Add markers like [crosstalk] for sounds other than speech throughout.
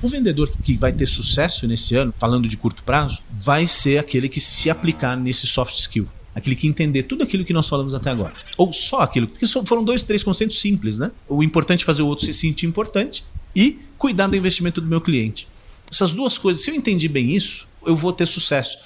O vendedor que vai ter sucesso nesse ano, falando de curto prazo, vai ser aquele que se aplicar nesse soft skill. Aquele que entender tudo aquilo que nós falamos até agora. Ou só aquilo. Porque foram dois, três conceitos simples, né? O importante é fazer o outro se sentir importante e cuidar do investimento do meu cliente. Essas duas coisas, se eu entendi bem isso, eu vou ter sucesso.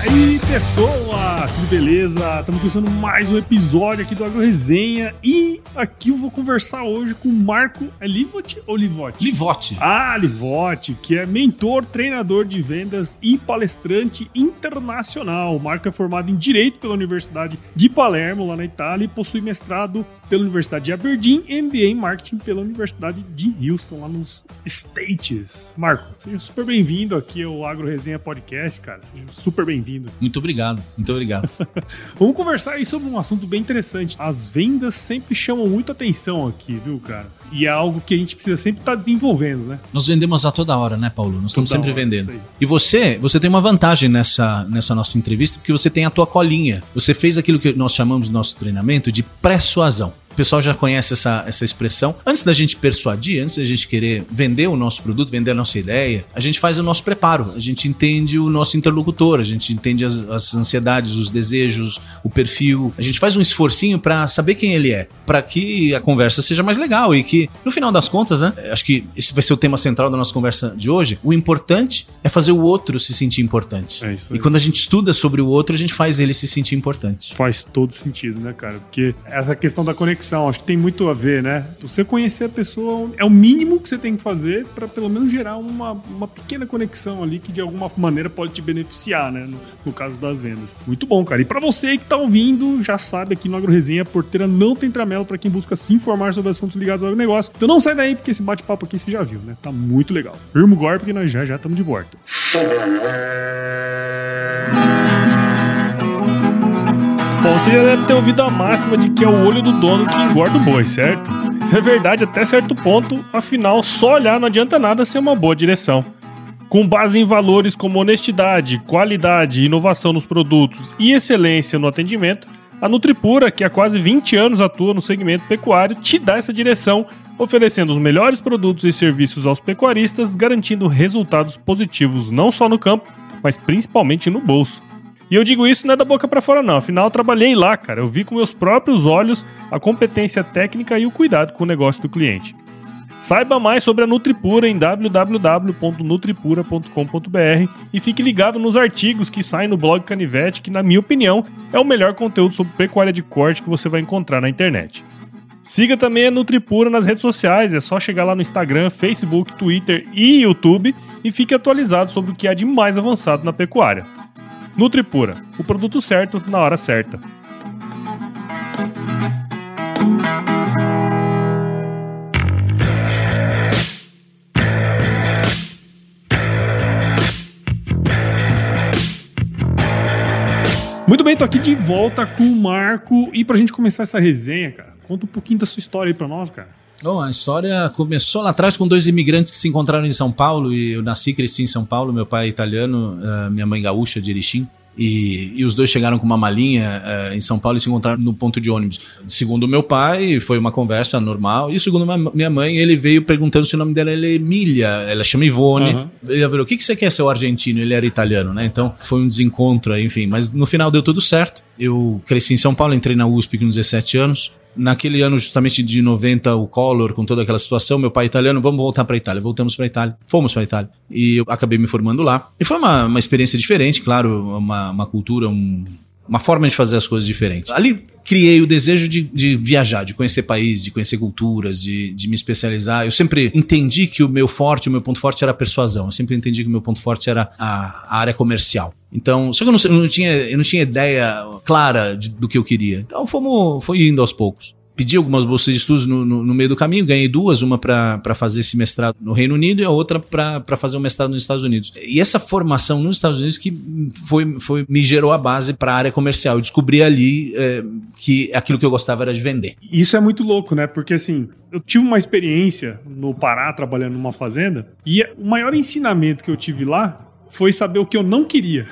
Aí, pessoal, tudo beleza? Estamos começando mais um episódio aqui do Agro Resenha e aqui eu vou conversar hoje com o Marco é Livote ou Livote? Livote. Ah, Livote, que é mentor, treinador de vendas e palestrante internacional. O Marco é formado em Direito pela Universidade de Palermo, lá na Itália, e possui mestrado pela Universidade de Aberdeen e MBA em Marketing pela Universidade de Houston, lá nos States. Marco, seja super bem-vindo aqui ao Agro Resenha Podcast, cara. Seja super bem-vindo. Muito obrigado, muito obrigado. [laughs] Vamos conversar aí sobre um assunto bem interessante. As vendas sempre chamam muita atenção aqui, viu, cara? E é algo que a gente precisa sempre estar tá desenvolvendo, né? Nós vendemos a toda hora, né, Paulo? Nós estamos sempre hora, vendendo. E você, você tem uma vantagem nessa, nessa nossa entrevista, porque você tem a tua colinha. Você fez aquilo que nós chamamos no nosso treinamento de persuasão. O pessoal já conhece essa, essa expressão. Antes da gente persuadir, antes da gente querer vender o nosso produto, vender a nossa ideia, a gente faz o nosso preparo. A gente entende o nosso interlocutor, a gente entende as, as ansiedades, os desejos, o perfil. A gente faz um esforcinho para saber quem ele é, para que a conversa seja mais legal e que, no final das contas, né? Acho que esse vai ser o tema central da nossa conversa de hoje. O importante é fazer o outro se sentir importante. É isso aí. E quando a gente estuda sobre o outro, a gente faz ele se sentir importante. Faz todo sentido, né, cara? Porque essa questão da conexão acho que tem muito a ver, né? Você conhecer a pessoa é o mínimo que você tem que fazer para pelo menos gerar uma, uma pequena conexão ali que de alguma maneira pode te beneficiar, né? No, no caso das vendas. Muito bom, cara. E para você que tá ouvindo, já sabe aqui no Agro Resenha, a porteira não tem tramelo para quem busca se informar sobre assuntos ligados ao negócio. Então não sai daí porque esse bate-papo aqui você já viu, né? Tá muito legal. Firma o porque nós já já estamos de volta. Bom, você já deve ter ouvido a máxima de que é o olho do dono que engorda o boi, certo? Isso é verdade até certo ponto, afinal, só olhar não adianta nada ser uma boa direção. Com base em valores como honestidade, qualidade, inovação nos produtos e excelência no atendimento, a Nutripura, que há quase 20 anos atua no segmento pecuário, te dá essa direção, oferecendo os melhores produtos e serviços aos pecuaristas, garantindo resultados positivos não só no campo, mas principalmente no bolso. E eu digo isso não é da boca para fora não, afinal eu trabalhei lá, cara. Eu vi com meus próprios olhos a competência técnica e o cuidado com o negócio do cliente. Saiba mais sobre a Nutripura em www.nutripura.com.br e fique ligado nos artigos que saem no blog Canivete, que na minha opinião é o melhor conteúdo sobre pecuária de corte que você vai encontrar na internet. Siga também a Nutripura nas redes sociais, é só chegar lá no Instagram, Facebook, Twitter e YouTube e fique atualizado sobre o que há de mais avançado na pecuária. Nutripura, o produto certo na hora certa. Muito bem, tô aqui de volta com o Marco. E pra gente começar essa resenha, cara, conta um pouquinho da sua história aí pra nós, cara. Bom, a história começou lá atrás com dois imigrantes que se encontraram em São Paulo e eu nasci e cresci em São Paulo. Meu pai é italiano, uh, minha mãe gaúcha de Erechim. E, e, os dois chegaram com uma malinha uh, em São Paulo e se encontraram no ponto de ônibus. Segundo meu pai, foi uma conversa normal. E segundo minha mãe, ele veio perguntando se o nome dela é Emília. Ela chama Ivone. Uhum. Ele falou: O que, que você quer ser o argentino? Ele era italiano, né? Então foi um desencontro, enfim. Mas no final deu tudo certo. Eu cresci em São Paulo, entrei na USP com 17 anos. Naquele ano, justamente de 90, o Collor, com toda aquela situação, meu pai italiano, vamos voltar para Itália. Voltamos para Itália. Fomos para Itália. E eu acabei me formando lá. E foi uma, uma experiência diferente, claro, uma, uma cultura, um, uma forma de fazer as coisas diferente. Ali criei o desejo de, de viajar, de conhecer países, de conhecer culturas, de, de, me especializar. Eu sempre entendi que o meu forte, o meu ponto forte era a persuasão. Eu sempre entendi que o meu ponto forte era a, a área comercial. Então, só que eu não, eu não, tinha, eu não tinha ideia clara de, do que eu queria. Então, fomos, foi indo aos poucos pedi algumas bolsas de estudos no, no, no, meio do caminho, ganhei duas, uma para fazer esse mestrado no Reino Unido e a outra para fazer um mestrado nos Estados Unidos. E essa formação nos Estados Unidos que foi, foi me gerou a base para a área comercial. Eu descobri ali é, que aquilo que eu gostava era de vender. Isso é muito louco, né? Porque assim, eu tive uma experiência no Pará trabalhando numa fazenda e o maior ensinamento que eu tive lá foi saber o que eu não queria.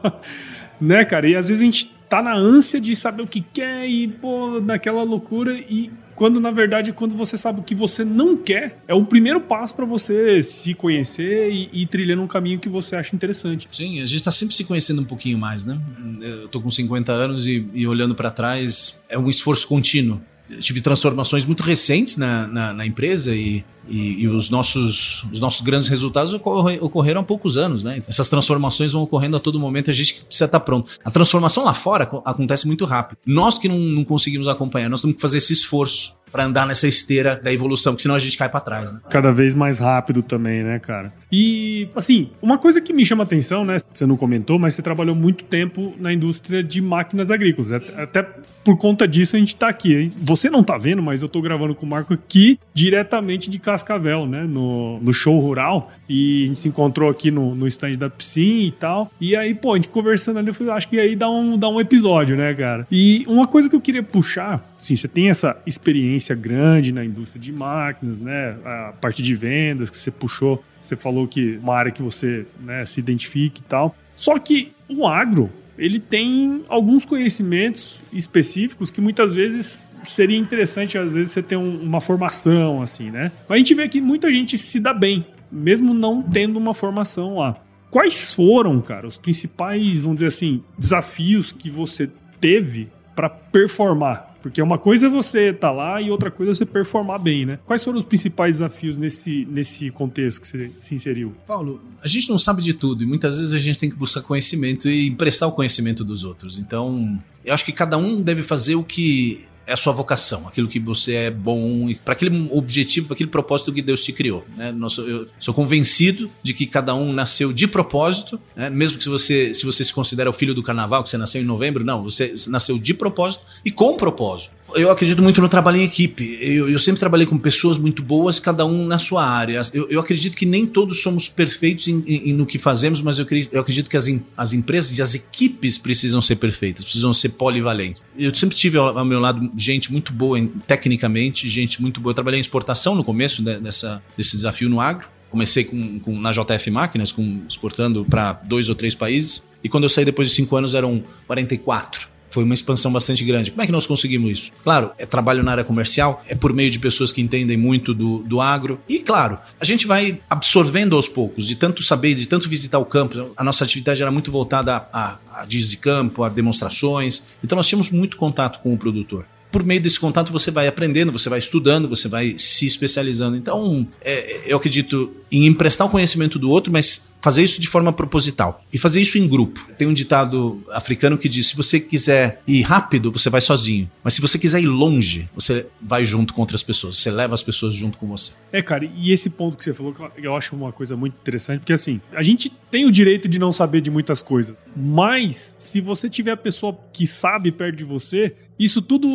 [laughs] né, cara? E às vezes a gente tá na ânsia de saber o que quer e, pô, naquela loucura e quando na verdade quando você sabe o que você não quer, é o primeiro passo para você se conhecer e, e trilhando um caminho que você acha interessante. Sim, a gente tá sempre se conhecendo um pouquinho mais, né? Eu tô com 50 anos e, e olhando para trás, é um esforço contínuo tive transformações muito recentes na, na, na empresa e, e, e, os, nossos, os nossos grandes resultados ocorre, ocorreram há poucos anos, né? Essas transformações vão ocorrendo a todo momento, a gente precisa estar pronto. A transformação lá fora acontece muito rápido. Nós que não, não conseguimos acompanhar, nós temos que fazer esse esforço para andar nessa esteira da evolução, porque senão a gente cai para trás, né? Cada vez mais rápido também, né, cara? E, assim, uma coisa que me chama atenção, né? Você não comentou, mas você trabalhou muito tempo na indústria de máquinas agrícolas. Até por conta disso a gente tá aqui. Você não tá vendo, mas eu tô gravando com o Marco aqui diretamente de Cascavel, né? No, no show rural. E a gente se encontrou aqui no, no stand da piscina e tal. E aí, pô, a gente conversando ali, eu falei, acho que aí dá um, dá um episódio, né, cara? E uma coisa que eu queria puxar, sim, você tem essa experiência grande na indústria de máquinas, né? A parte de vendas que você puxou, você falou que uma área que você né, se identifique e tal. Só que o agro, ele tem alguns conhecimentos específicos que muitas vezes seria interessante, às vezes, você ter um, uma formação, assim, né? Mas a gente vê que muita gente se dá bem, mesmo não tendo uma formação lá. Quais foram, cara, os principais, vamos dizer assim, desafios que você teve para performar porque uma coisa é você estar tá lá e outra coisa é você performar bem, né? Quais foram os principais desafios nesse, nesse contexto que você se inseriu? Paulo, a gente não sabe de tudo e muitas vezes a gente tem que buscar conhecimento e emprestar o conhecimento dos outros. Então, eu acho que cada um deve fazer o que é a sua vocação, aquilo que você é bom, para aquele objetivo, para aquele propósito que Deus te criou. Né? eu sou convencido de que cada um nasceu de propósito, né? mesmo que se você, se você se considera o filho do carnaval, que você nasceu em novembro, não, você nasceu de propósito e com propósito eu acredito muito no trabalho em equipe. Eu, eu, sempre trabalhei com pessoas muito boas, cada um na sua área. Eu, eu acredito que nem todos somos perfeitos em, em, no que fazemos, mas eu acredito, eu acredito que as, as, empresas e as equipes precisam ser perfeitas, precisam ser polivalentes. Eu sempre tive ao, ao meu lado gente muito boa em, tecnicamente, gente muito boa. Eu trabalhei em exportação no começo dessa, desse desafio no agro. Comecei com, com, na JF Máquinas, com, exportando para dois ou três países. E quando eu saí depois de cinco anos eram 44. Foi uma expansão bastante grande. Como é que nós conseguimos isso? Claro, é trabalho na área comercial, é por meio de pessoas que entendem muito do, do agro. E, claro, a gente vai absorvendo aos poucos, de tanto saber, de tanto visitar o campo. A nossa atividade era muito voltada a, a, a de campo, a demonstrações. Então, nós tínhamos muito contato com o produtor por meio desse contato você vai aprendendo, você vai estudando, você vai se especializando. Então, é, eu acredito em emprestar o conhecimento do outro, mas fazer isso de forma proposital e fazer isso em grupo. Tem um ditado africano que diz: se você quiser ir rápido, você vai sozinho, mas se você quiser ir longe, você vai junto com outras pessoas, você leva as pessoas junto com você. É, cara, e esse ponto que você falou, eu acho uma coisa muito interessante, porque assim, a gente tem o direito de não saber de muitas coisas, mas se você tiver a pessoa que sabe perto de você, isso tudo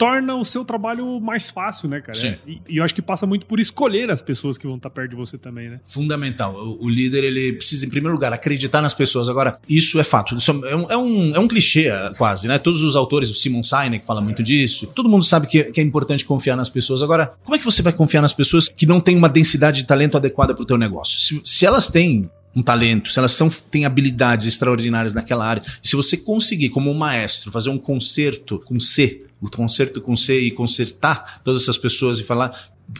torna o seu trabalho mais fácil, né, cara? Sim. E, e, eu acho que passa muito por escolher as pessoas que vão estar perto de você também, né? Fundamental. O, o líder, ele precisa, em primeiro lugar, acreditar nas pessoas. Agora, isso é fato. Isso é, um, é, um, é um clichê, quase, né? Todos os autores, o Simon Sinek fala muito disso. Todo mundo sabe que, que é importante confiar nas pessoas. Agora, como é que você vai confiar nas pessoas que não têm uma densidade de talento adequada para o teu negócio? Se, se elas têm um talento, se elas são, têm habilidades extraordinárias naquela área, se você conseguir, como um maestro, fazer um concerto com C, o concerto com C e consertar todas essas pessoas e falar,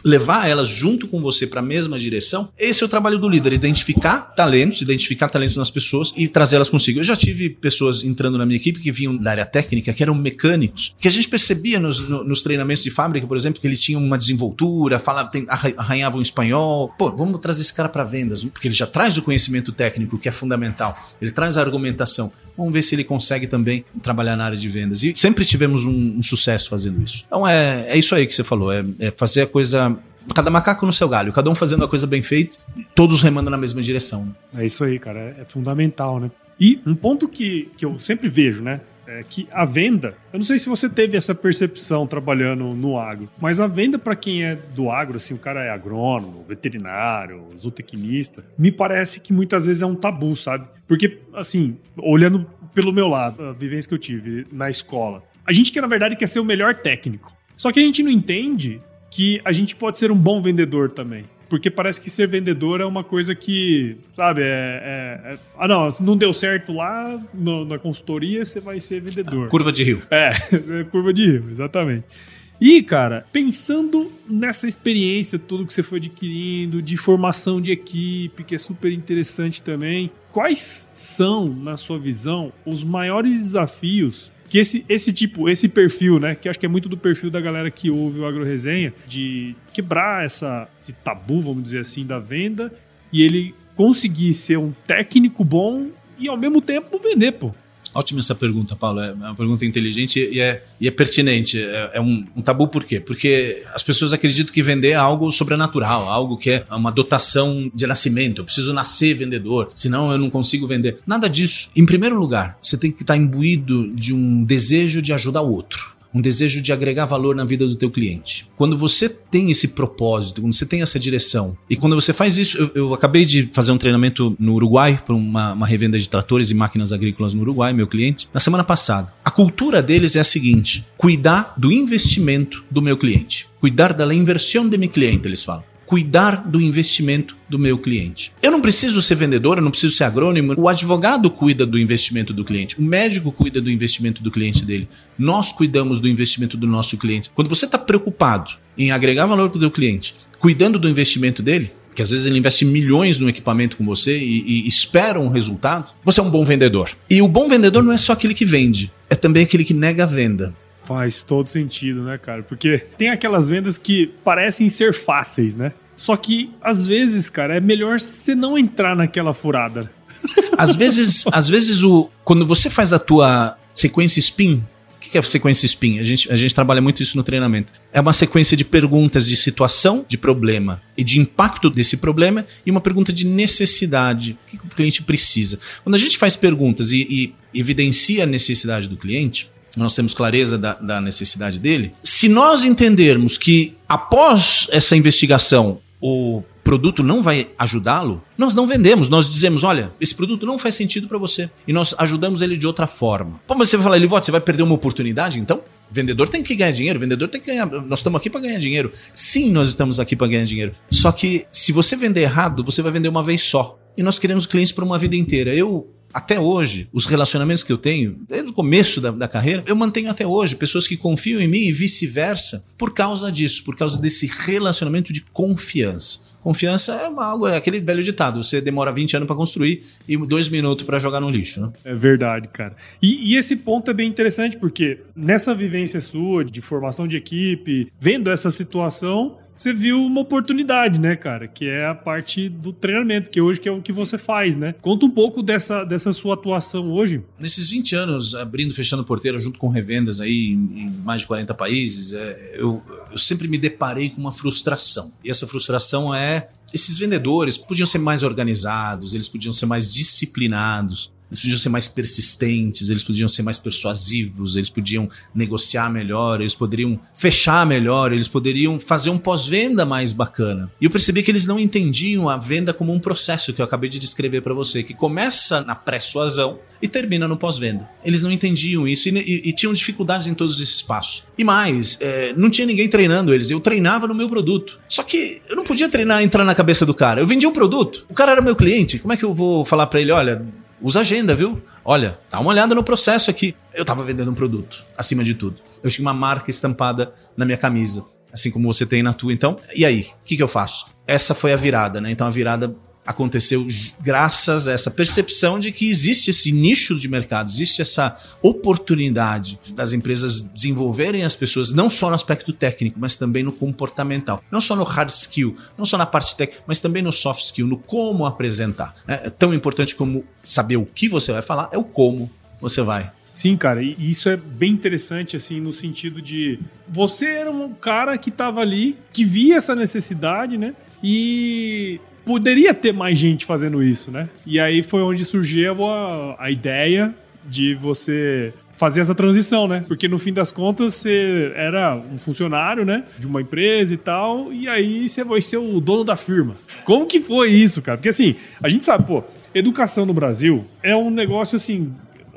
levar elas junto com você para a mesma direção, esse é o trabalho do líder, identificar talentos, identificar talentos nas pessoas e trazê-las consigo. Eu já tive pessoas entrando na minha equipe que vinham da área técnica, que eram mecânicos, que a gente percebia nos, nos treinamentos de fábrica, por exemplo, que eles tinham uma desenvoltura, falavam, arranhavam espanhol. Pô, vamos trazer esse cara para vendas, porque ele já traz o conhecimento técnico, que é fundamental. Ele traz a argumentação. Vamos ver se ele consegue também trabalhar na área de vendas. E sempre tivemos um, um sucesso fazendo isso. Então é, é isso aí que você falou, é, é fazer a coisa cada macaco no seu galho, cada um fazendo a coisa bem feita, todos remando na mesma direção. Né? É isso aí, cara, é, é fundamental, né? E um ponto que, que eu sempre vejo, né? É que a venda, eu não sei se você teve essa percepção trabalhando no agro, mas a venda para quem é do agro, assim, o cara é agrônomo, veterinário, zootecnista, me parece que muitas vezes é um tabu, sabe? Porque, assim, olhando pelo meu lado, a vivência que eu tive na escola, a gente que na verdade quer ser o melhor técnico. Só que a gente não entende que a gente pode ser um bom vendedor também. Porque parece que ser vendedor é uma coisa que, sabe, é. é, é ah, não, se não deu certo lá no, na consultoria, você vai ser vendedor. Curva de rio. É, [laughs] curva de rio, exatamente. E, cara, pensando nessa experiência, tudo que você foi adquirindo, de formação de equipe, que é super interessante também, quais são, na sua visão, os maiores desafios que esse, esse tipo, esse perfil, né? Que acho que é muito do perfil da galera que ouve o Agro Resenha, de quebrar essa, esse tabu, vamos dizer assim, da venda e ele conseguir ser um técnico bom e ao mesmo tempo vender, pô. Ótima essa pergunta, Paulo. É uma pergunta inteligente e é, e é pertinente. É, é um, um, tabu por quê? Porque as pessoas acreditam que vender é algo sobrenatural, algo que é uma dotação de nascimento. Eu preciso nascer vendedor, senão eu não consigo vender. Nada disso. Em primeiro lugar, você tem que estar imbuído de um desejo de ajudar o outro um desejo de agregar valor na vida do teu cliente. Quando você tem esse propósito, quando você tem essa direção, e quando você faz isso, eu, eu acabei de fazer um treinamento no Uruguai para uma, uma revenda de tratores e máquinas agrícolas no Uruguai, meu cliente, na semana passada. A cultura deles é a seguinte: cuidar do investimento do meu cliente. Cuidar da inversão de meu cliente, eles falam cuidar do investimento do meu cliente. Eu não preciso ser vendedor, eu não preciso ser agrônomo. O advogado cuida do investimento do cliente, o médico cuida do investimento do cliente dele. Nós cuidamos do investimento do nosso cliente. Quando você está preocupado em agregar valor para o seu cliente, cuidando do investimento dele, que às vezes ele investe milhões no equipamento com você e, e, espera um resultado, você é um bom vendedor. E o bom vendedor não é só aquele que vende, é também aquele que nega a venda. Faz todo sentido, né, cara? Porque tem aquelas vendas que parecem ser fáceis, né? Só que, às vezes, cara, é melhor você não entrar naquela furada. [laughs] Às vezes, às vezes o, quando você faz a tua sequência spin, o que é a sequência spin? A gente, a gente trabalha muito isso no treinamento. É uma sequência de perguntas de situação, de problema e de impacto desse problema e uma pergunta de necessidade. O que o cliente precisa? Quando a gente faz perguntas e, e evidencia a necessidade do cliente, nós temos clareza da, da necessidade dele. Se nós entendermos que após essa investigação o produto não vai ajudá-lo, nós não vendemos. Nós dizemos, olha, esse produto não faz sentido para você. E nós ajudamos ele de outra forma. Pô, mas você vai falar, Elivote, você vai perder uma oportunidade então? vendedor tem que ganhar dinheiro, vendedor tem que ganhar. Nós estamos aqui para ganhar dinheiro. Sim, nós estamos aqui para ganhar dinheiro. Só que se você vender errado, você vai vender uma vez só. E nós queremos clientes para uma vida inteira. Eu até hoje, os relacionamentos que eu tenho, desde o começo da, da, carreira, eu mantenho até hoje pessoas que confiam em mim e vice-versa por causa disso, por causa desse relacionamento de confiança. Confiança é algo, é aquele velho ditado: você demora 20 anos para construir e dois minutos para jogar no lixo. Né? É verdade, cara. E, e, esse ponto é bem interessante porque nessa vivência sua de formação de equipe, vendo essa situação, você viu uma oportunidade, né, cara? Que é a parte do treinamento, que hoje que é o que você faz, né? Conta um pouco dessa, dessa sua atuação hoje. Nesses 20 anos, abrindo, fechando porteira junto com revendas aí em, em mais de 40 países, é, eu, eu sempre me deparei com uma frustração. E essa frustração é esses vendedores podiam ser mais organizados, eles podiam ser mais disciplinados, eles podiam ser mais persistentes, eles podiam ser mais persuasivos, eles podiam negociar melhor, eles poderiam fechar melhor, eles poderiam fazer um pós-venda mais bacana. E eu percebi que eles não entendiam a venda como um processo que eu acabei de descrever para você, que começa na pré-suasão e termina no pós-venda. Eles não entendiam isso e, e, e, tinham dificuldades em todos esses passos. E mais, é, não tinha ninguém treinando eles, eu treinava no meu produto. Só que eu não podia treinar entrar na cabeça do cara. Eu vendia um produto, o cara era meu cliente. Como é que eu vou falar para ele, olha, usa agenda, viu? Olha, dá uma olhada no processo aqui. Eu tava vendendo um produto, acima de tudo. Eu tinha uma marca estampada na minha camisa, assim como você tem na tua. Então, e aí? O que, que eu faço? Essa foi a virada, né? Então a virada aconteceu graças a essa percepção de que existe esse nicho de mercado, existe essa oportunidade das empresas desenvolverem as pessoas não só no aspecto técnico, mas também no comportamental. Não só no hard skill, não só na parte técnica, mas também no soft skill, no como apresentar. É tão importante como saber o que você vai falar, é o como você vai Sim, cara, e isso é bem interessante, assim, no sentido de você era um cara que estava ali, que via essa necessidade, né? E poderia ter mais gente fazendo isso, né? E aí foi onde surgiu a, a ideia de você fazer essa transição, né? Porque no fim das contas você era um funcionário, né? De uma empresa e tal, e aí você vai ser o dono da firma. Como que foi isso, cara? Porque assim, a gente sabe, pô, educação no Brasil é um negócio assim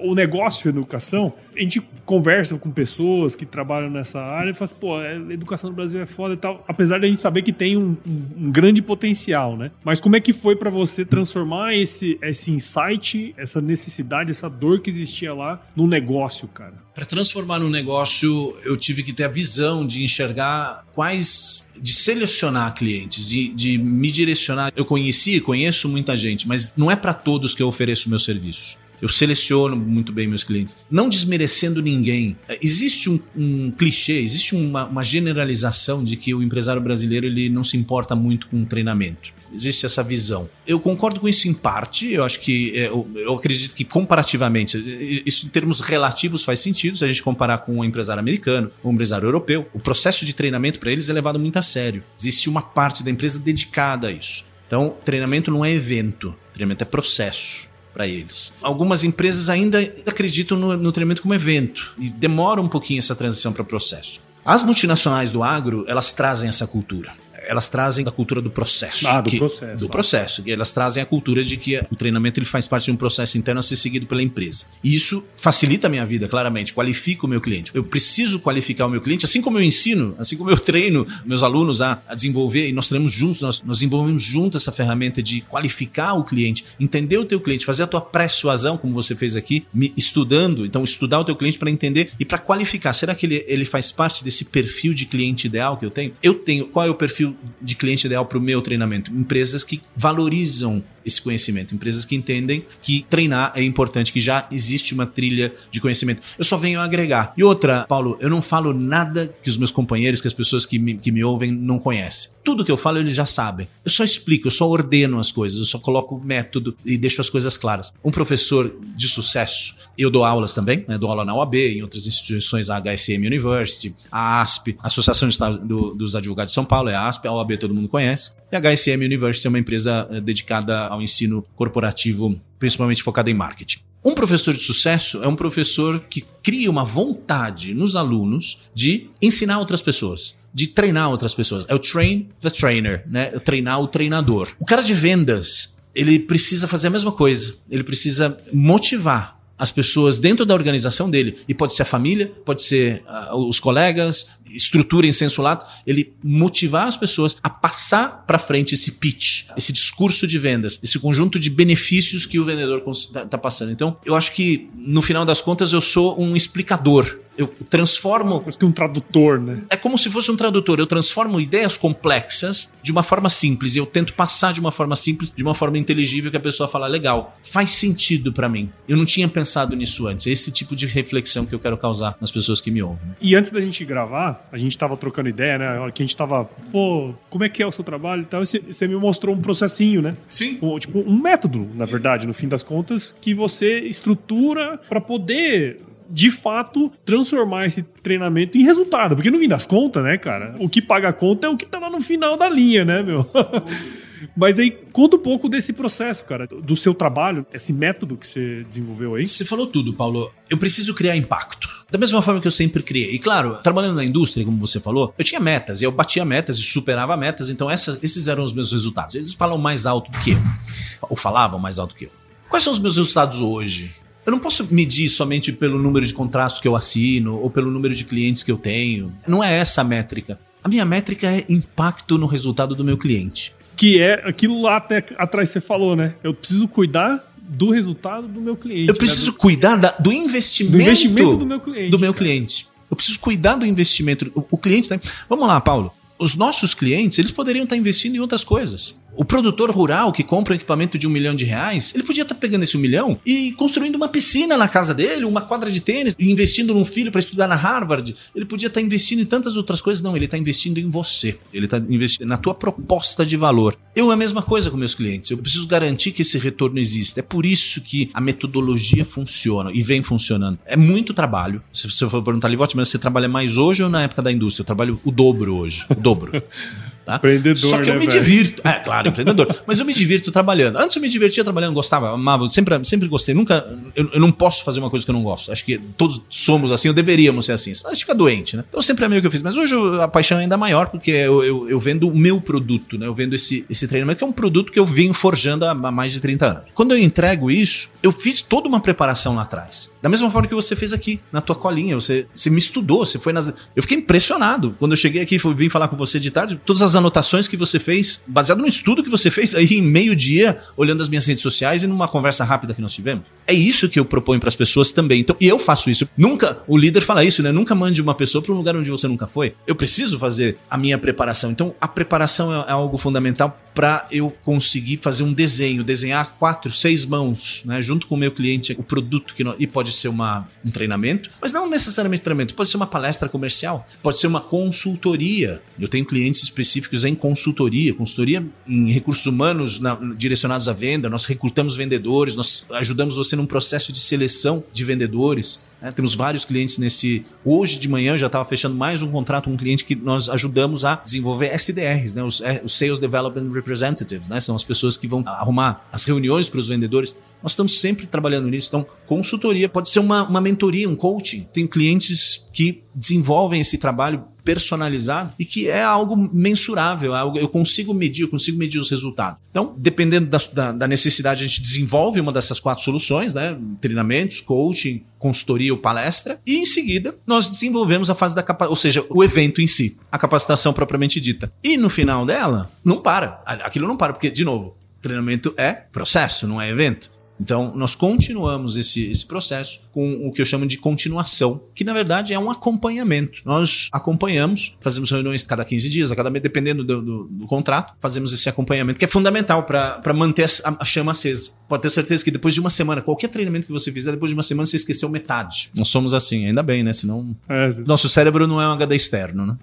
o negócio educação, a gente conversa com pessoas que trabalham nessa área e fala assim, pô, a é, educação no Brasil é foda e tal. Apesar de a gente saber que tem um, um, um grande potencial, né? Mas como é que foi para você transformar esse, esse insight, essa necessidade, essa dor que existia lá num negócio, cara? Para transformar num negócio, eu tive que ter a visão de enxergar quais de selecionar clientes, de, de me direcionar. Eu conheci e conheço muita gente, mas não é para todos que eu ofereço meus serviços. Eu seleciono muito bem meus clientes. Não desmerecendo ninguém. Existe um, um clichê, existe uma, uma, generalização de que o empresário brasileiro ele não se importa muito com treinamento. Existe essa visão. Eu concordo com isso em parte. Eu acho que é, eu, eu acredito que comparativamente, isso em termos relativos faz sentido se a gente comparar com um empresário americano, um empresário europeu. O processo de treinamento para eles é levado muito a sério. Existe uma parte da empresa dedicada a isso. Então, treinamento não é evento, treinamento é processo para eles. Algumas empresas ainda acreditam no, no treinamento como evento e demora um pouquinho essa transição para o processo. As multinacionais do agro, elas trazem essa cultura elas trazem a cultura do processo. Ah, do que, processo. Do processo. Que elas trazem a cultura de que o treinamento ele faz parte de um processo interno a ser seguido pela empresa. E isso facilita a minha vida, claramente, qualifica o meu cliente. Eu preciso qualificar o meu cliente, assim como eu ensino, assim como eu treino meus alunos a, a desenvolver, e nós treinamos juntos, nós, nós desenvolvemos juntos essa ferramenta de qualificar o cliente, entender o teu cliente, fazer a tua pré-suasão, como você fez aqui, me estudando, então estudar o teu cliente para entender e para qualificar. Será que ele, ele faz parte desse perfil de cliente ideal que eu tenho? Eu tenho, qual é o perfil de cliente ideal para o meu treinamento? Empresas que valorizam esse conhecimento. Empresas que entendem que treinar é importante, que já existe uma trilha de conhecimento. Eu só venho agregar. E outra, Paulo, eu não falo nada que os meus companheiros, que as pessoas que me, que me ouvem não conhecem. Tudo que eu falo eles já sabem. Eu só explico, eu só ordeno as coisas, eu só coloco método e deixo as coisas claras. Um professor de sucesso, eu dou aulas também, né? dou aula na UAB, em outras instituições, a HSM University, a ASP, a Associação do, dos Advogados de São Paulo, é a ASP, a OAB todo mundo conhece. E a HSM University é uma empresa eh, dedicada ao ensino corporativo, principalmente focado em marketing. Um professor de sucesso é um professor que cria uma vontade nos alunos de ensinar outras pessoas, de treinar outras pessoas. É o train the trainer, né? Treinar o treinador. O cara de vendas, ele precisa fazer a mesma coisa. Ele precisa motivar as pessoas dentro da organização dele. E pode ser a família, pode ser uh, os colegas, estrutura em senso lato, ele motivar as pessoas a passar para frente esse pitch, esse discurso de vendas, esse conjunto de benefícios que o vendedor está tá passando. Então, eu acho que no final das contas eu sou um explicador eu transformo. Quase que um tradutor, né? É como se fosse um tradutor. Eu transformo ideias complexas de uma forma simples. Eu tento passar de uma forma simples, de uma forma inteligível que a pessoa fala, legal, faz sentido para mim. Eu não tinha pensado nisso antes. É esse tipo de reflexão que eu quero causar nas pessoas que me ouvem. E antes da gente gravar, a gente tava trocando ideia, né? Que a gente tava, pô, como é que é o seu trabalho e tal. E você me mostrou um processinho, né? Sim. Um, tipo, um método, na verdade, no fim das contas, que você estrutura para poder de fato transformar esse treinamento em resultado. Porque no fim das contas, né, cara, o que paga a conta é o que tá lá no final da linha, né, meu? [laughs] Mas aí, conta um pouco desse processo, cara, do seu trabalho, esse método que você desenvolveu aí. Você falou tudo, Paulo. Eu preciso criar impacto. Da mesma forma que eu sempre criei. E claro, trabalhando na indústria, como você falou, eu tinha metas, eu batia metas e superava metas, então essas, esses eram os meus resultados. Eles falam mais alto do que eu. Ou falavam mais alto do que eu. Quais são os meus resultados hoje? Eu não posso medir somente pelo número de contratos que eu assino ou pelo número de clientes que eu tenho. Não é essa a métrica. A minha métrica é impacto no resultado do meu cliente. Que é aquilo lá até atrás você falou, né? Eu preciso cuidar do resultado do meu cliente. Eu preciso né? do... cuidar da, do, investimento do investimento do meu cliente. Do meu cliente. Eu preciso cuidar do investimento. O, o cliente tá... Vamos lá, Paulo. Os nossos clientes, eles poderiam estar investindo em outras coisas. O produtor rural que compra um equipamento de um milhão de reais, ele podia estar pegando esse um milhão e construindo uma piscina na casa dele, uma quadra de tênis, investindo num filho para estudar na Harvard. Ele podia estar investindo em tantas outras coisas. Não, ele está investindo em você. Ele está investindo na tua proposta de valor. Eu a mesma coisa com meus clientes. Eu preciso garantir que esse retorno exista. É por isso que a metodologia funciona e vem funcionando. É muito trabalho. Se você for perguntar, Livote, mas você trabalha mais hoje ou na época da indústria? Eu trabalho o dobro hoje. O dobro. [laughs] Tá? Empreendedor, Só que eu né, me divirto. É, claro, empreendedor. Mas eu me divirto trabalhando. Antes eu me divertia trabalhando, gostava, amava, sempre, sempre gostei. Nunca. Eu, eu não posso fazer uma coisa que eu não gosto. Acho que todos somos assim, ou deveríamos ser assim. Senão a gente fica doente, né? Então sempre é meio que eu fiz. Mas hoje a paixão é ainda maior, porque eu, eu, eu vendo o meu produto, né? Eu vendo esse, esse treinamento, que é um produto que eu venho forjando há há mais de 30 anos. Quando eu entrego isso, eu fiz toda uma preparação lá atrás. Da mesma forma que você fez aqui, na tua colinha. Você, você me estudou, você foi nas. Eu fiquei impressionado. Quando eu cheguei aqui, fui, vim falar com você de tarde, todas as anotações que você fez, baseado no estudo que você fez aí em meio-dia, olhando as minhas redes sociais e numa conversa rápida que nós tivemos. É isso que eu proponho para as pessoas também. Então, e eu faço isso. Nunca, o líder fala isso, né? Nunca mande uma pessoa para um lugar onde você nunca foi. Eu preciso fazer a minha preparação. Então, a preparação é, é algo fundamental para eu conseguir fazer um desenho, desenhar quatro, seis mãos, né, junto com o meu cliente, o produto que nós, e pode ser uma, um treinamento, mas não necessariamente treinamento, pode ser uma palestra comercial, pode ser uma consultoria. Eu tenho clientes específicos em consultoria, consultoria em recursos humanos na- direcionados à venda. Nós recrutamos vendedores, nós ajudamos você num processo de seleção de vendedores. né? Temos vários clientes nesse. Hoje de manhã eu já estava fechando mais um contrato com um cliente que nós ajudamos a desenvolver SDRs, né? os, eh, os Sales Development Representatives, né? São as pessoas que vão arrumar as reuniões para os vendedores. Nós estamos sempre trabalhando nisso. Então, consultoria pode ser uma, uma mentoria, um coaching. Tem clientes que desenvolvem esse trabalho personalizado e que é algo mensurável, é algo eu consigo medir, eu consigo medir os resultados. Então, dependendo da, da, da necessidade, a gente desenvolve uma dessas quatro soluções, né? Treinamentos, coaching, consultoria ou palestra, e em seguida nós desenvolvemos a fase da capacitação, ou seja, o evento em si, a capacitação propriamente dita. E no final dela, não para. Aquilo não para, porque, de novo, treinamento é processo, não é evento. Então, nós continuamos esse, esse processo com o que eu chamo de continuação, que na verdade é um acompanhamento. Nós acompanhamos, fazemos reuniões cada 15 dias, a cada mês, dependendo do, do- do contrato, fazemos esse acompanhamento, que é fundamental para manter a, a chama acesa. Pode ter certeza que depois de uma semana, qualquer treinamento que você fizer, depois de uma semana você esqueceu metade. Nós somos assim, ainda bem, né? Senão. É, Nosso cérebro não é um HD externo, né?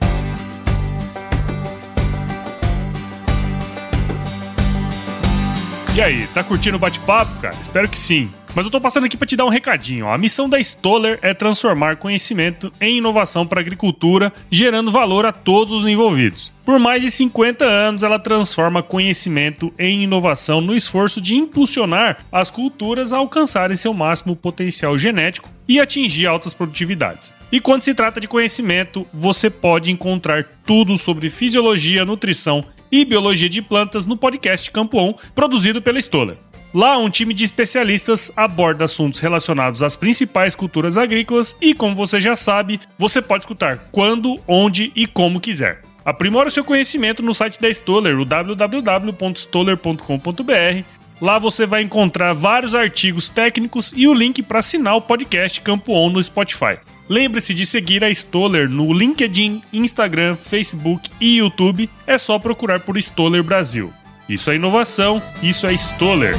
E aí, tá curtindo o bate-papo, cara? Espero que sim. Mas eu tô passando aqui pra te dar um recadinho. A missão da Stoller é transformar conhecimento em inovação para agricultura, gerando valor a todos os envolvidos. Por mais de 50 anos, ela transforma conhecimento em inovação no esforço de impulsionar as culturas a alcançarem seu máximo potencial genético e atingir altas produtividades. E quando se trata de conhecimento, você pode encontrar tudo sobre fisiologia, nutrição e biologia de plantas no podcast Campo On, produzido pela Stoller. Lá, um time de especialistas aborda assuntos relacionados às principais culturas agrícolas e, como você já sabe, você pode escutar quando, onde e como quiser. Aprimora o seu conhecimento no site da Stoller, o www.stoller.com.br. Lá você vai encontrar vários artigos técnicos e o link para assinar o podcast Campo On no Spotify. Lembre-se de seguir a Stoller no LinkedIn, Instagram, Facebook e YouTube. É só procurar por Stoller Brasil. Isso é inovação, isso é Stoller.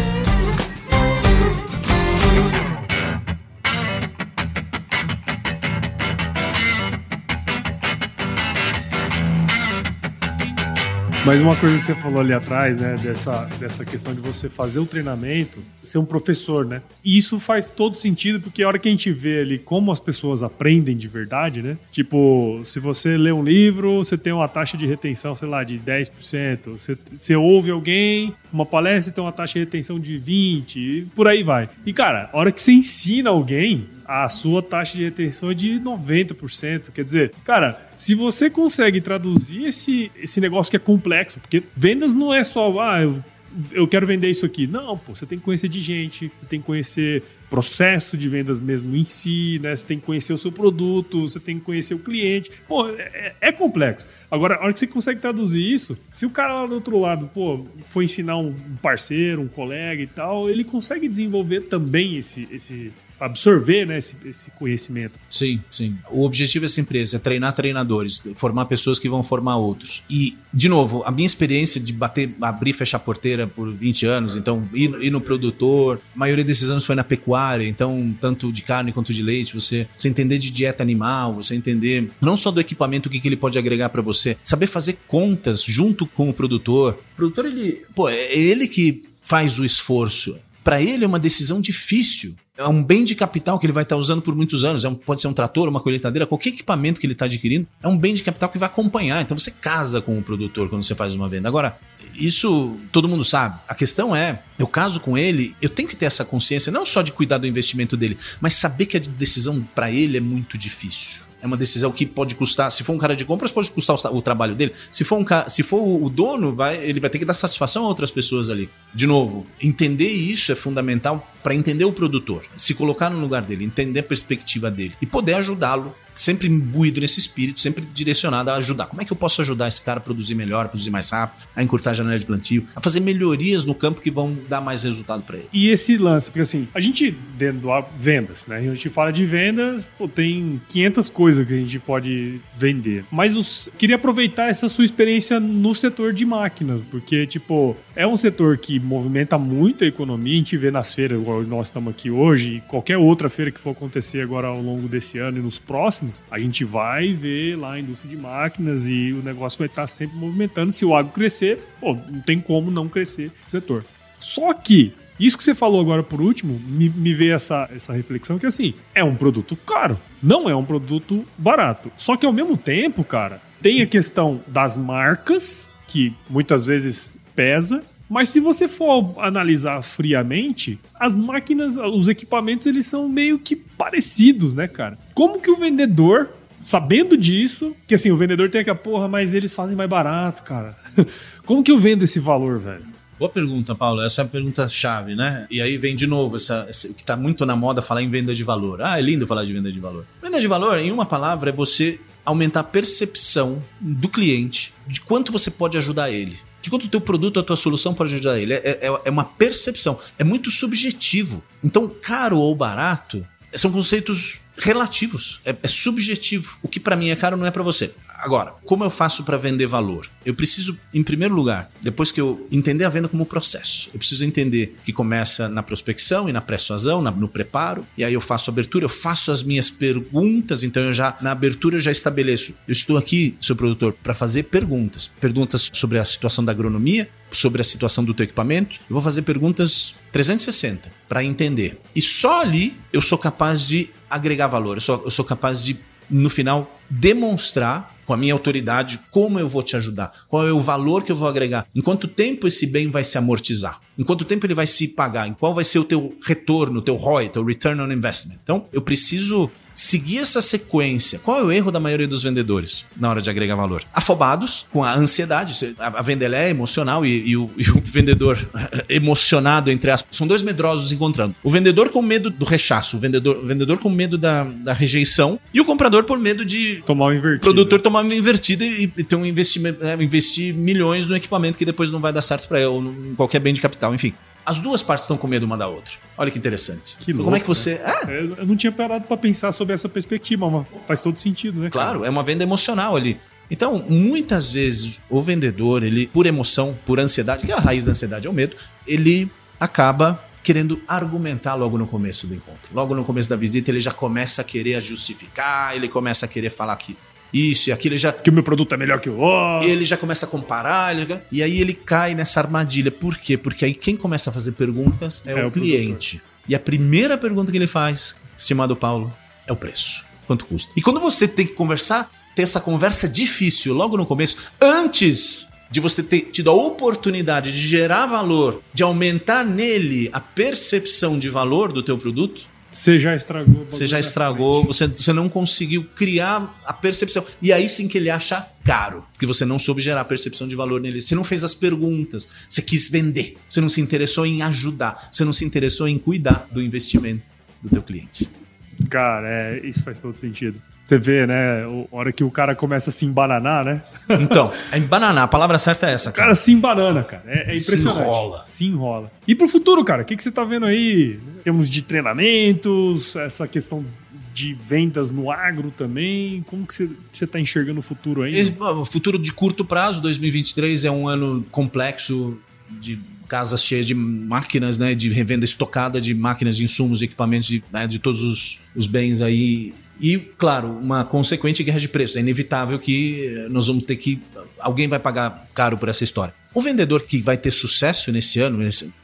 Mas uma coisa que você falou ali atrás, né, dessa, dessa questão de você fazer o treinamento, ser um professor, né? E isso faz todo sentido, porque a hora que a gente vê ali como as pessoas aprendem de verdade, né? Tipo, se você lê um livro, você tem uma taxa de retenção, sei lá, de 10%. Você, você ouve alguém, uma palestra tem uma taxa de retenção de 20%, e por aí vai. E, cara, a hora que você ensina alguém, a sua taxa de retenção é de 90%. Quer dizer, cara, se você consegue traduzir esse, esse negócio que é complexo, porque vendas não é só, ah, eu, eu quero vender isso aqui. Não, pô, você tem que conhecer de gente, você tem que conhecer processo de vendas mesmo em si, né? Você tem que conhecer o seu produto, você tem que conhecer o cliente. Pô, é, é complexo. Agora, a hora que você consegue traduzir isso, se o cara lá do outro lado, pô, foi ensinar um parceiro, um colega e tal, ele consegue desenvolver também esse, esse absorver né, esse, esse conhecimento. Sim, sim. O objetivo dessa empresa é treinar treinadores, formar pessoas que vão formar outros. E, de novo, a minha experiência de bater, abrir e fechar porteira por 20 anos, então ir, ir no produtor, a maioria desses anos foi na pecuária, então tanto de carne quanto de leite, você, você entender de dieta animal, você entender não só do equipamento, o que, que ele pode agregar para você, saber fazer contas junto com o produtor. O produtor, ele, pô, é ele que faz o esforço. Para ele é uma decisão difícil. é um bem de capital que ele vai estar usando por muitos anos. É um, pode ser um trator, uma colheitadeira, qualquer equipamento que ele está adquirindo, é um bem de capital que vai acompanhar. Então você casa com o produtor quando você faz uma venda. Agora, isso todo mundo sabe. A questão é, eu caso com ele, eu tenho que ter essa consciência, não só de cuidar do investimento dele, mas saber que a decisão para ele é muito difícil. É uma decisão que pode custar, se for um cara de compras, pode custar o, o trabalho dele. Se for, um, se for o dono, vai, ele vai ter que dar satisfação a outras pessoas ali. De novo, entender isso é fundamental para entender o produtor, se colocar no lugar dele, entender a perspectiva dele e poder ajudá-lo sempre imbuído nesse espírito, sempre direcionado a ajudar. Como é que eu posso ajudar esse cara a produzir melhor, a produzir mais rápido, a encurtar a janela de plantio, a fazer melhorias no campo que vão dar mais resultado para ele? E esse lance, porque assim, a gente dentro do vendas, né? A gente fala de vendas, pô, tem 500 coisas que a gente pode vender. Mas queria aproveitar essa sua experiência no setor de máquinas, porque tipo, é um setor que movimenta muito a economia, a gente vê nas feiras, igual nós estamos aqui hoje, e qualquer outra feira que for acontecer agora ao longo desse ano e nos próximos a gente vai ver lá a indústria de máquinas e o negócio vai estar sempre movimentando. Se o agro crescer, pô, não tem como não crescer o setor. Só que isso que você falou agora por último, me, me veio essa, essa reflexão que assim, é um produto caro, não é um produto barato. Só que ao mesmo tempo, cara, tem a questão das marcas, que muitas vezes pesa, mas se você for analisar friamente, as máquinas, os equipamentos, eles são meio que parecidos, né, cara? Como que o vendedor, sabendo disso, que assim, o vendedor tem aquela porra, mas eles fazem mais barato, cara. [laughs] Como que eu vendo esse valor, velho? Boa pergunta, Paulo. Essa é a pergunta chave, né? E aí vem de novo essa, essa que está muito na moda falar em venda de valor. Ah, é lindo falar de venda de valor. Venda de valor, em uma palavra, é você aumentar a percepção do cliente de quanto você pode ajudar ele de quanto o teu produto, a tua solução pode ajudar ele. É, é, é uma percepção. É muito subjetivo. Então, caro ou barato são conceitos relativos, é, é subjetivo. O que para mim é caro não é para você. Agora, como eu faço para vender valor? Eu preciso, em primeiro lugar, depois que eu entender a venda como processo, eu preciso entender que começa na prospecção e na persuasão, no preparo, e aí eu faço a abertura, eu faço as minhas perguntas, então eu já, na abertura, eu já estabeleço. Eu estou aqui, seu produtor, para fazer perguntas. Perguntas sobre a situação da agronomia, sobre a situação do teu equipamento. Eu vou fazer perguntas 360 para entender. E só ali eu sou capaz de agregar valor, eu sou, eu sou capaz de, no final, demonstrar com a minha autoridade, como eu vou te ajudar? Qual é o valor que eu vou agregar? Em quanto tempo esse bem vai se amortizar? Em quanto tempo ele vai se pagar? Em qual vai ser o teu retorno, o teu ROI, teu Return on Investment? Então, eu preciso seguir essa sequência. Qual é o erro da maioria dos vendedores na hora de agregar valor? Afobados, com a ansiedade. A venda é emocional e, e, o, e, o, vendedor [laughs] emocionado, entre aspas, são dois medrosos encontrando. O vendedor com medo do rechaço, o vendedor, o vendedor com medo da, da rejeição e o comprador por medo de tomar um invertido. produtor tomar uma invertida e, e ter um investimento, é, investir milhões no equipamento que depois não vai dar certo para ele, ou em qualquer bem de capital, enfim. As duas partes estão com medo uma da outra. Olha que interessante. Que louco, Como é que você. Né? Ah, eu não tinha parado para pensar sobre essa perspectiva, mas faz todo sentido, né? Claro, cara? é uma venda emocional ali. Então, muitas vezes, o vendedor, ele, por emoção, por ansiedade, que é a raiz da ansiedade é o medo, ele acaba querendo argumentar logo no começo do encontro. Logo no começo da visita, ele já começa a querer justificar, ele começa a querer falar que isso e aquilo, já. Que o meu produto é melhor que o outro. Ele já começa a comparar, já... e aí ele cai nessa armadilha. Por quê? Porque aí quem começa a fazer perguntas é, é o, o, cliente. Produtor. E a primeira pergunta que ele faz, estimado Paulo, é o preço. Quanto custa? E quando você tem que conversar, ter essa conversa difícil logo no começo, antes de você ter tido a oportunidade de gerar valor, de aumentar nele a percepção de valor do teu produto, você já estragou. Você já estragou, você, você não conseguiu criar a percepção. E aí sim que ele acha caro, que você não soube gerar a percepção de valor nele. Você não fez as perguntas, você quis vender, você não se interessou em ajudar, você não se interessou em cuidar do investimento do teu cliente. Cara, é, isso faz todo sentido. Você vê, né? A hora que o cara começa a se embananar, né? Então, [laughs] é embananar, a palavra certa é essa, cara. O cara se embanana, cara. É, é impressionante. Se enrola. Se enrola. E pro futuro, cara, o que, que você tá vendo aí? Temos de treinamentos, essa questão de vendas no agro também? Como que você está enxergando o futuro aí? o futuro de curto prazo, 2023 é um ano complexo de casas cheias de máquinas, né, de revenda estocada de máquinas, de insumos, de equipamentos, de, né, de todos os, os bens aí e, claro, uma consequente guerra de preços. É inevitável que nós vamos ter que. Alguém vai pagar caro por essa história. O vendedor que vai ter sucesso nesse ano,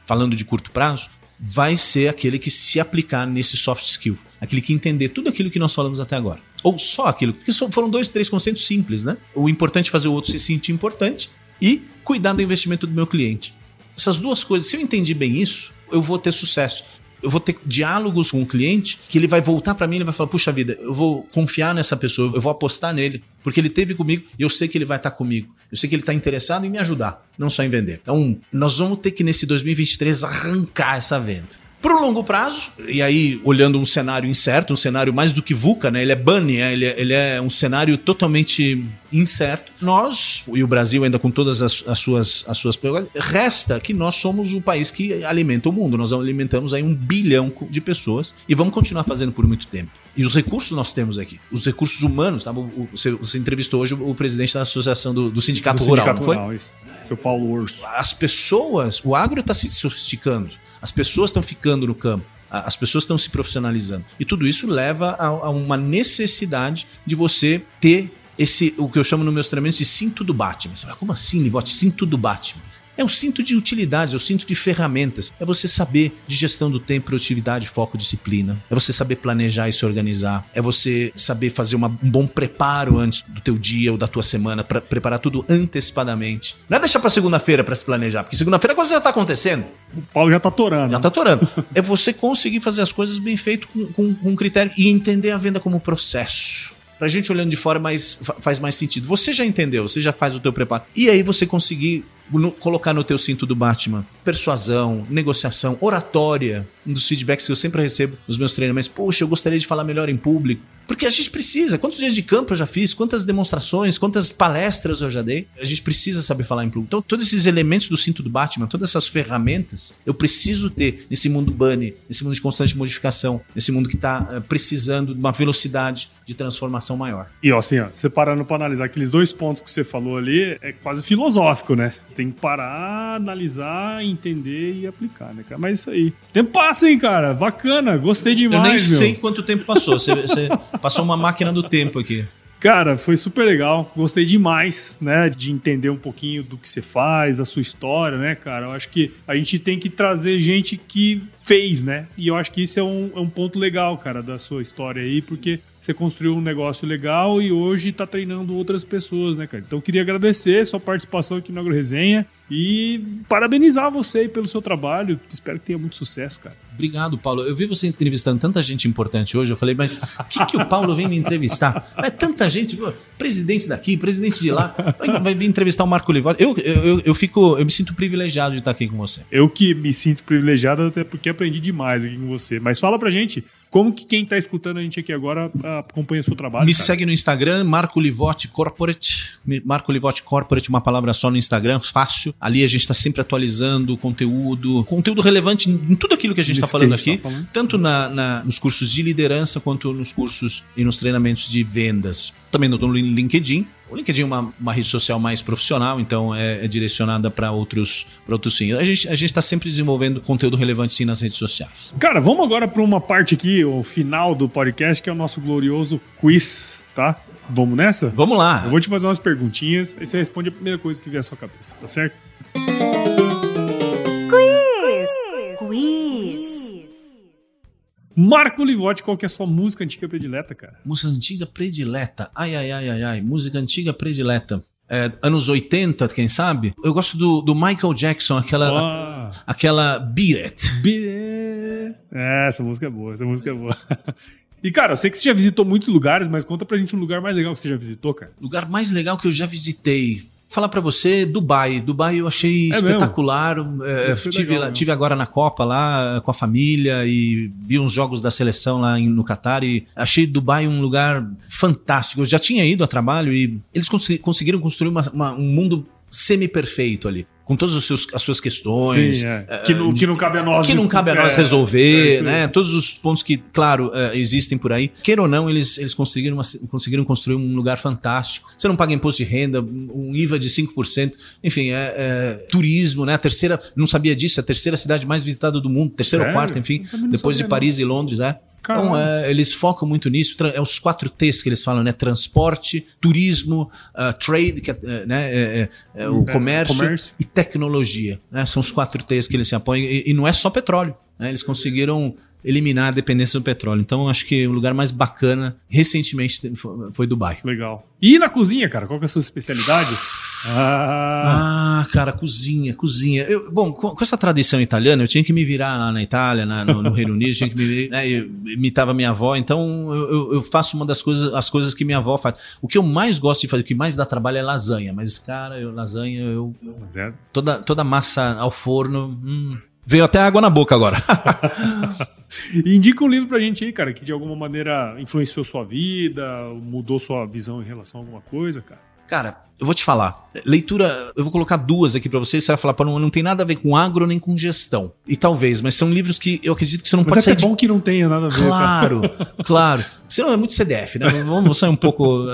falando de curto prazo, vai ser aquele que se aplicar nesse soft skill. Aquele que entender tudo aquilo que nós falamos até agora. Ou só aquilo. Porque foram dois, três conceitos simples, né? O importante é fazer o outro se sentir importante e cuidar do investimento do meu cliente. Essas duas coisas, se eu entendi bem isso, eu vou ter sucesso eu vou ter diálogos com o cliente que ele vai voltar para mim e vai falar: puxa vida, eu vou confiar nessa pessoa, eu vou apostar nele, porque ele teve comigo e eu sei que ele vai estar comigo. Eu sei que ele está interessado em me ajudar, não só em vender. Então, nós vamos ter que nesse 2023 arrancar essa venda. Para o longo prazo, e aí olhando um cenário incerto, um cenário mais do que VUCA, né? ele é bunny, é, ele, é, ele é um cenário totalmente incerto. Nós, e o Brasil ainda com todas as, as suas as suas resta que nós somos o país que alimenta o mundo. Nós alimentamos aí um bilhão de pessoas e vamos continuar fazendo por muito tempo. E os recursos nós temos aqui, os recursos humanos. Tá? Você, você entrevistou hoje o presidente da associação do, do sindicato do rural, sindicato não foi? Rural, isso. Seu Paulo Urso. As pessoas, o agro está se sofisticando. As pessoas estão ficando no campo. As pessoas estão se profissionalizando. E tudo isso leva a, a uma necessidade de você ter esse, o que eu chamo nos meus treinamentos de cinto do Batman. Você fala, como assim, Livote? Cinto do Batman. É o cinto de utilidades, é o cinto de ferramentas. É você saber de gestão do tempo, produtividade, foco, disciplina. É você saber planejar e se organizar. É você saber fazer uma, um bom preparo antes do teu dia ou da tua semana, para preparar tudo antecipadamente. Não é deixar para segunda-feira para se planejar, porque segunda-feira a coisa já tá acontecendo. O Paulo já tá torando. Já tá torando. é você conseguir fazer as coisas bem feito com, com, com critério e entender a venda como processo. Pra gente olhando de fora mais, faz mais sentido. Você já entendeu, você já faz o teu preparo. E aí você conseguir no, colocar no teu cinto do Batman persuasão, negociação, oratória. Um dos feedbacks que eu sempre recebo nos meus treinamentos. Poxa, eu gostaria de falar melhor em público. Porque a gente precisa. Quantos dias de campo eu já fiz? Quantas demonstrações? Quantas palestras eu já dei? A gente precisa saber falar em público. Então, todos esses elementos do cinto do Batman, todas essas ferramentas, eu preciso ter nesse mundo bunny, nesse mundo de constante modificação, nesse mundo que está eh, precisando de uma velocidade de transformação maior. E ó, assim, ó, você parando para analisar aqueles dois pontos que você falou ali, é quase filosófico, né? Tem que parar, analisar, entender e aplicar, né, cara? Mas isso aí. Tempo passa, hein, cara? Bacana, gostei demais. Eu nem meu. sei quanto tempo passou. Você, você Passou uma máquina do tempo aqui. Cara, foi super legal. Gostei demais, né, de entender um pouquinho do que você faz, da sua história, né, cara? Eu acho que a gente tem que trazer gente que fez, né? E eu acho que isso é um, é um ponto legal, cara, da sua história aí, porque você construiu um negócio legal e hoje está treinando outras pessoas, né, cara? Então eu queria agradecer sua participação aqui no Agro Resenha e parabenizar você pelo seu trabalho. Espero que tenha muito sucesso, cara. Obrigado, Paulo. Eu vi você entrevistando tanta gente importante hoje. Eu falei, mas o que, que o Paulo vem me entrevistar? É tanta gente, pô, presidente daqui, presidente de lá, vai vir entrevistar o Marco Livotti. Eu, eu, eu, fico, eu me sinto privilegiado de estar aqui com você. Eu que me sinto privilegiado até porque aprendi demais aqui com você. Mas fala pra gente como que quem está escutando a gente aqui agora acompanha o seu trabalho? Me cara? segue no Instagram, Marco Livotti Corporate. Marco Livotti Corporate, uma palavra só no Instagram, fácil. Ali a gente está sempre atualizando conteúdo, conteúdo relevante em tudo aquilo que a gente está falando aqui, tá falando. tanto na, na, nos cursos de liderança quanto nos cursos e nos treinamentos de vendas. Também no LinkedIn, o LinkedIn é uma, uma rede social mais profissional, então é, é direcionada para outros, outros fins. A gente a está sempre desenvolvendo conteúdo relevante sim nas redes sociais. Cara, vamos agora para uma parte aqui, o final do podcast, que é o nosso glorioso quiz, tá? Vamos nessa? Vamos lá. Eu vou te fazer umas perguntinhas, aí você responde a primeira coisa que vier à sua cabeça, tá certo? Quiz! Quiz! Marco Livotti, qual que é a sua música antiga predileta, cara? Música antiga predileta. Ai, ai, ai, ai, ai. Música antiga predileta. É, anos 80, quem sabe? Eu gosto do, do Michael Jackson, aquela. Oh. Aquela Beat It. Beat It. É, essa música é boa, essa música é boa. [laughs] E, cara, eu sei que você já visitou muitos lugares, mas conta pra gente um lugar mais legal que você já visitou, cara. Lugar mais legal que eu já visitei falar para você, Dubai. Dubai eu achei é espetacular. É, tive, legal, tive agora na Copa lá com a família e vi uns jogos da seleção lá no Catar e achei Dubai um lugar fantástico. Eu já tinha ido a trabalho e eles conseguiram construir uma, uma, um mundo semi-perfeito ali com todas as suas questões. Sim, é. que, não, que não cabe a nós. Que não cabe a nós é, resolver, é, né? Todos os pontos que, claro, é, existem por aí. Queira ou não, eles, eles conseguiram, uma, conseguiram construir um lugar fantástico. Você não paga imposto de renda, um IVA de 5%. Enfim, é, é, turismo, né? A terceira, não sabia disso, a terceira cidade mais visitada do mundo, terceira ou quarta, enfim, depois de Paris não. e Londres, é. Então, é, eles focam muito nisso. É os quatro T's que eles falam, né? Transporte, turismo, uh, trade, que é, é né? É, é, é o comércio, comércio, e tecnologia. Né? São os quatro T's que eles se apoiam. E, e, não é só petróleo. Né? Eles conseguiram eliminar a dependência do petróleo. Então, acho que o lugar mais bacana recentemente foi Dubai. Legal. E na cozinha, cara, qual que é a sua especialidade? Ah, ah cara, cozinha, cozinha. Eu, bom, com, com, essa tradição italiana, eu tinha que me virar lá na Itália, na, no, no, Reino Unido, tinha que me, né, eu imitava minha avó, então eu, eu, faço uma das coisas, as coisas que minha avó faz. O que eu mais gosto de fazer, o que mais dá trabalho é lasanha, mas, cara, eu, lasanha, eu. É. Toda, toda massa ao forno. Hum, Veio até água na boca agora. [laughs] Indica um livro pra gente aí, cara, que de alguma maneira influenciou sua vida, mudou sua visão em relação a alguma coisa, cara. Cara, eu vou te falar. Leitura, eu vou colocar duas aqui para você. Você vai falar, não, não tem nada a ver com agro nem com gestão. E talvez, mas são livros que eu acredito que você não mas pode é sair. É bom de... que não tenha nada a ver. Claro, [laughs] claro. Senão é muito CDF, né? Vamos sair um pouco.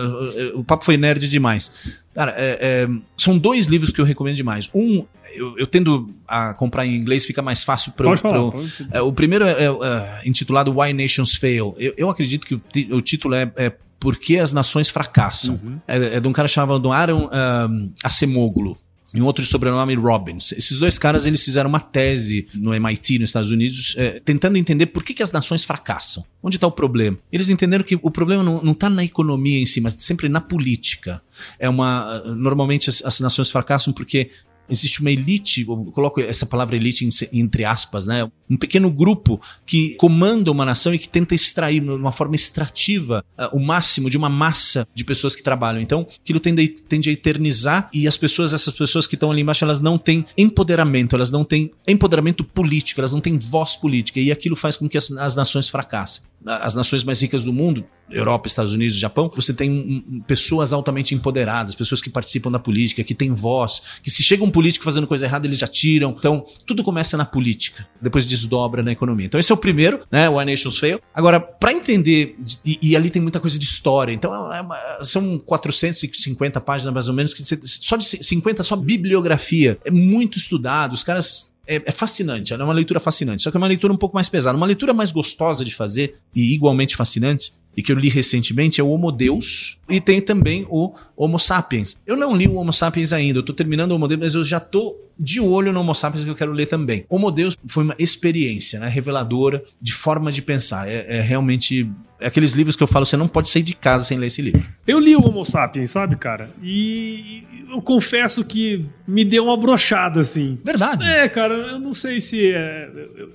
O papo foi nerd demais. Cara, é, é, são dois livros que eu recomendo demais. Um, eu, eu, tendo a comprar em inglês, fica mais fácil para eu. É, o primeiro é, é, intitulado Why Nations Fail. Eu, eu acredito que o, o título é, é por que as nações fracassam. Uhum. É, é, de um cara chamado Aaron um, Acemoglu e um outro de sobrenome Robbins. Esses dois caras eles fizeram uma tese no MIT, nos Estados Unidos, é, tentando entender por que, que as nações fracassam. Onde está o problema? Eles entenderam que o problema não está na economia em si, mas sempre na política. É uma normalmente as, as nações fracassam porque existe uma elite, eu coloco essa palavra elite entre aspas, né? Um pequeno grupo que comanda uma nação e que tenta extrair, de uma forma extrativa, uh, o máximo de uma massa de pessoas que trabalham. Então, aquilo tende, tende a eternizar e as pessoas, essas pessoas que estão ali embaixo, elas não têm empoderamento, elas não têm empoderamento político, elas não têm voz política e aquilo faz com que as, as nações fracassem as nações mais ricas do mundo, Europa, Estados Unidos, Japão, você tem um, pessoas altamente empoderadas, pessoas que participam da política, que têm voz, que se chega um político fazendo coisa errada, eles já tiram. Então, tudo começa na política, depois desdobra na economia. Então, esse é o primeiro, né? Why Nations Fail. Agora, para entender, e, e, ali tem muita coisa de história, então é uma, são 450 páginas mais ou menos, que você, só de 50 só bibliografia. É muito estudado, os caras é, é, fascinante, é uma leitura fascinante. Só que é uma leitura um pouco mais pesada. Uma leitura mais gostosa de fazer e igualmente fascinante, e que eu li recentemente, é o Homo Deus e tem também o Homo Sapiens. Eu não li o Homo Sapiens ainda, eu tô terminando o Homo Deus, mas eu já tô de olho no Homo Sapiens que eu quero ler também. Homo Deus foi uma experiência né, reveladora de forma de pensar. É, é realmente é aqueles livros que eu falo, você não pode sair de casa sem ler esse livro. Eu li o Homo Sapiens, sabe, cara? E eu confesso que me deu uma brochada, assim. Verdade. É, cara, eu não sei se é.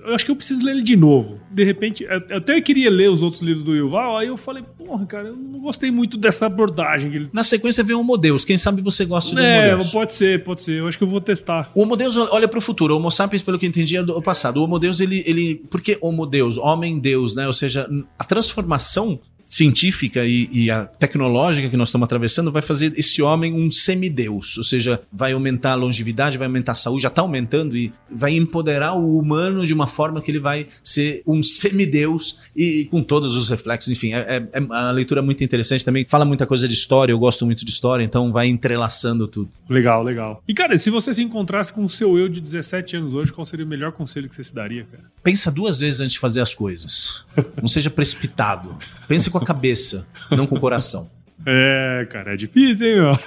Eu acho que eu preciso ler ele de novo. De repente, eu até queria ler os outros livros do Yuval, aí eu falei, porra, cara, eu não gostei muito dessa abordagem. Ele... Na sequência vem o Homo Deus. Quem sabe você gosta do é, Deus. pode ser, pode ser. Eu acho que eu vou testar. O Homo Deus olha para o futuro. O Homo Sapiens, pelo que eu entendi, é do passado. O Homo Deus, ele. ele por que? Homem-Deus, né? Ou seja, a transformação científica e, e, a tecnológica que nós estamos atravessando vai fazer esse homem um semideus, ou seja, vai aumentar a longevidade, vai aumentar a saúde, já está aumentando e vai empoderar o humano de uma forma que ele vai ser um semideus e, e com todos os reflexos, enfim, é, é, é a leitura é muito interessante também, fala muita coisa de história, eu gosto muito de história, então vai entrelaçando tudo. Legal, legal. E cara, se você se encontrasse com o seu eu de 17 anos hoje, qual seria o melhor conselho que você se daria, cara? Pensa duas vezes antes de fazer as coisas. Não seja precipitado. Pense com a cabeça, não com o coração. [laughs] É, cara, é difícil, hein, meu?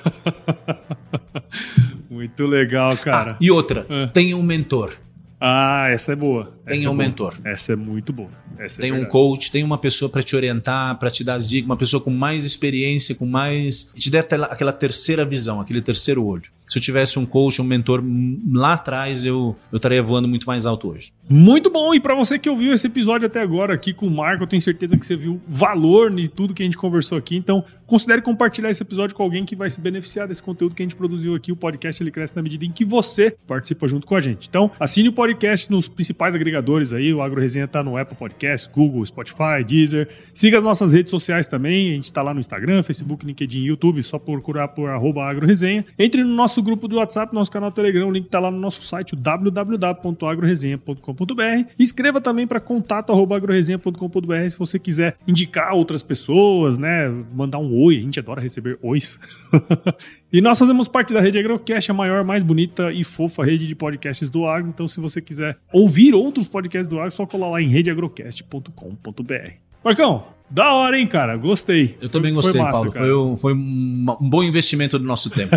[laughs] Muito legal, cara. Ah, e outra, é. tenha um mentor. Ah, essa é boa. Tenha é um boa. mentor. Essa é muito boa. Essa tem é um coach, tem uma pessoa para te orientar, para te dar as dicas, uma pessoa com mais experiência, com mais. te der aquela terceira visão, aquele terceiro olho. Se eu tivesse um coach, um mentor lá atrás, eu, eu estaria voando muito mais alto hoje. Muito bom! E para você que ouviu esse episódio até agora aqui com o Marco, eu tenho certeza que você viu valor em tudo que a gente conversou aqui. Então, considere compartilhar esse episódio com alguém que vai se beneficiar desse conteúdo que a gente produziu aqui. O podcast ele cresce na medida em que você participa junto com a gente. Então, assine o podcast nos principais agregadores aí. O Agro Resenha tá no Apple Podcast, Google, Spotify, Deezer. Siga as nossas redes sociais também. A gente está lá no Instagram, Facebook, LinkedIn, YouTube. Só procurar por agroresenha. Entre no nosso grupo do WhatsApp, nosso canal Telegram, o link está lá no nosso site, www.agroresenha.com.br. Escreva também para contato@agroresenha.com.br se você quiser indicar outras pessoas, né? Mandar um oi, a gente adora receber ois. [laughs] e nós fazemos parte da rede Agrocast, a maior, mais bonita e fofa rede de podcasts do agro. Então, se você quiser ouvir outros podcasts do agro, é só colar lá em redeagrocast.com.br. Marcão, da hora, hein, cara? Gostei. Eu também gostei, massa, Paulo. Foi, um, foi um, um, bom investimento do nosso tempo.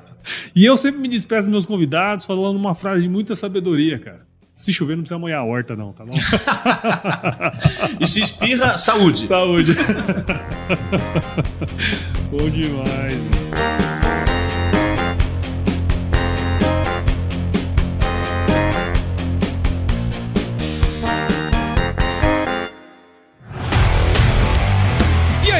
[laughs] e eu sempre me despeço dos meus convidados falando uma frase de muita sabedoria, cara. Se chover, não precisa molhar a horta, não, tá bom? [laughs] e se espirra, saúde. Saúde. [laughs] bom demais.